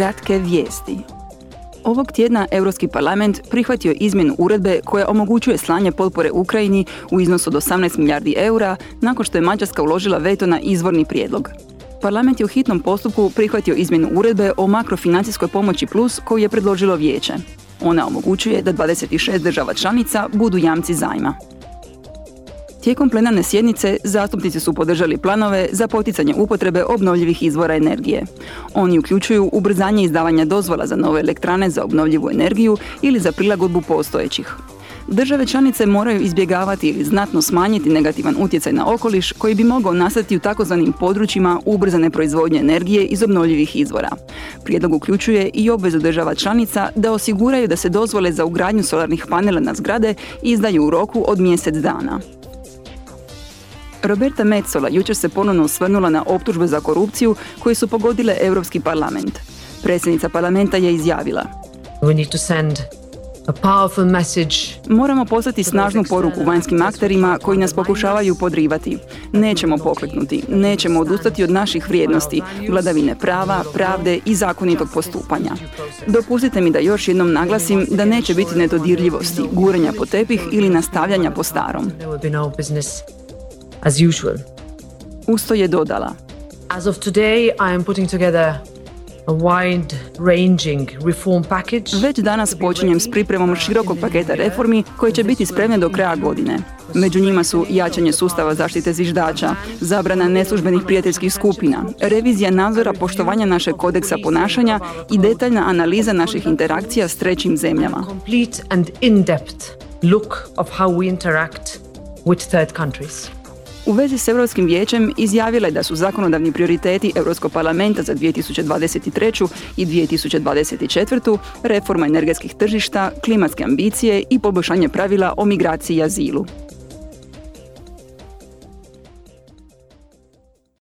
Kratke vijesti. Ovog tjedna Europski parlament prihvatio izmjenu uredbe koja omogućuje slanje potpore Ukrajini u iznosu od 18 milijardi eura nakon što je Mađarska uložila veto na izvorni prijedlog. Parlament je u hitnom postupku prihvatio izmjenu uredbe o makrofinancijskoj pomoći plus koju je predložilo vijeće. Ona omogućuje da 26 država članica budu jamci zajma. Tijekom plenarne sjednice zastupnici su podržali planove za poticanje upotrebe obnovljivih izvora energije. Oni uključuju ubrzanje izdavanja dozvola za nove elektrane za obnovljivu energiju ili za prilagodbu postojećih. Države članice moraju izbjegavati ili znatno smanjiti negativan utjecaj na okoliš koji bi mogao nastati u takozvanim područjima ubrzane proizvodnje energije iz obnovljivih izvora. Prijedlog uključuje i obvezu država članica da osiguraju da se dozvole za ugradnju solarnih panela na zgrade izdaju u roku od mjesec dana. Roberta Metzola jučer se ponovno osvrnula na optužbe za korupciju koje su pogodile Europski parlament. Predsjednica parlamenta je izjavila We need to send a. Moramo poslati snažnu poruku vanjskim akterima koji nas pokušavaju podrivati. Nećemo pokleknuti, nećemo odustati od naših vrijednosti, vladavine prava, pravde i zakonitog postupanja. Dopustite mi da još jednom naglasim da neće biti nedodirljivosti, guranja po tepih ili nastavljanja po starom. As usual. Usto je dodala. As of today, I am putting together a wide-ranging reform package. Već danas počinjem s pripremom širokog paketa reformi koje će biti spremne do kraja godine. Među njima su jačanje sustava zaštite zviždača, zabrana neslužbenih prijateljskih skupina, revizija nadzora poštovanja našeg kodeksa ponašanja i detaljna analiza naših interakcija s trećim zemljama. Complete and in-depth look of how we interact with third countries. U vezi s Europskim vijećem izjavila je da su zakonodavni prioriteti Europskog parlamenta za 2023. i 2024. reforma energetskih tržišta, klimatske ambicije i poboljšanje pravila o migraciji i azilu.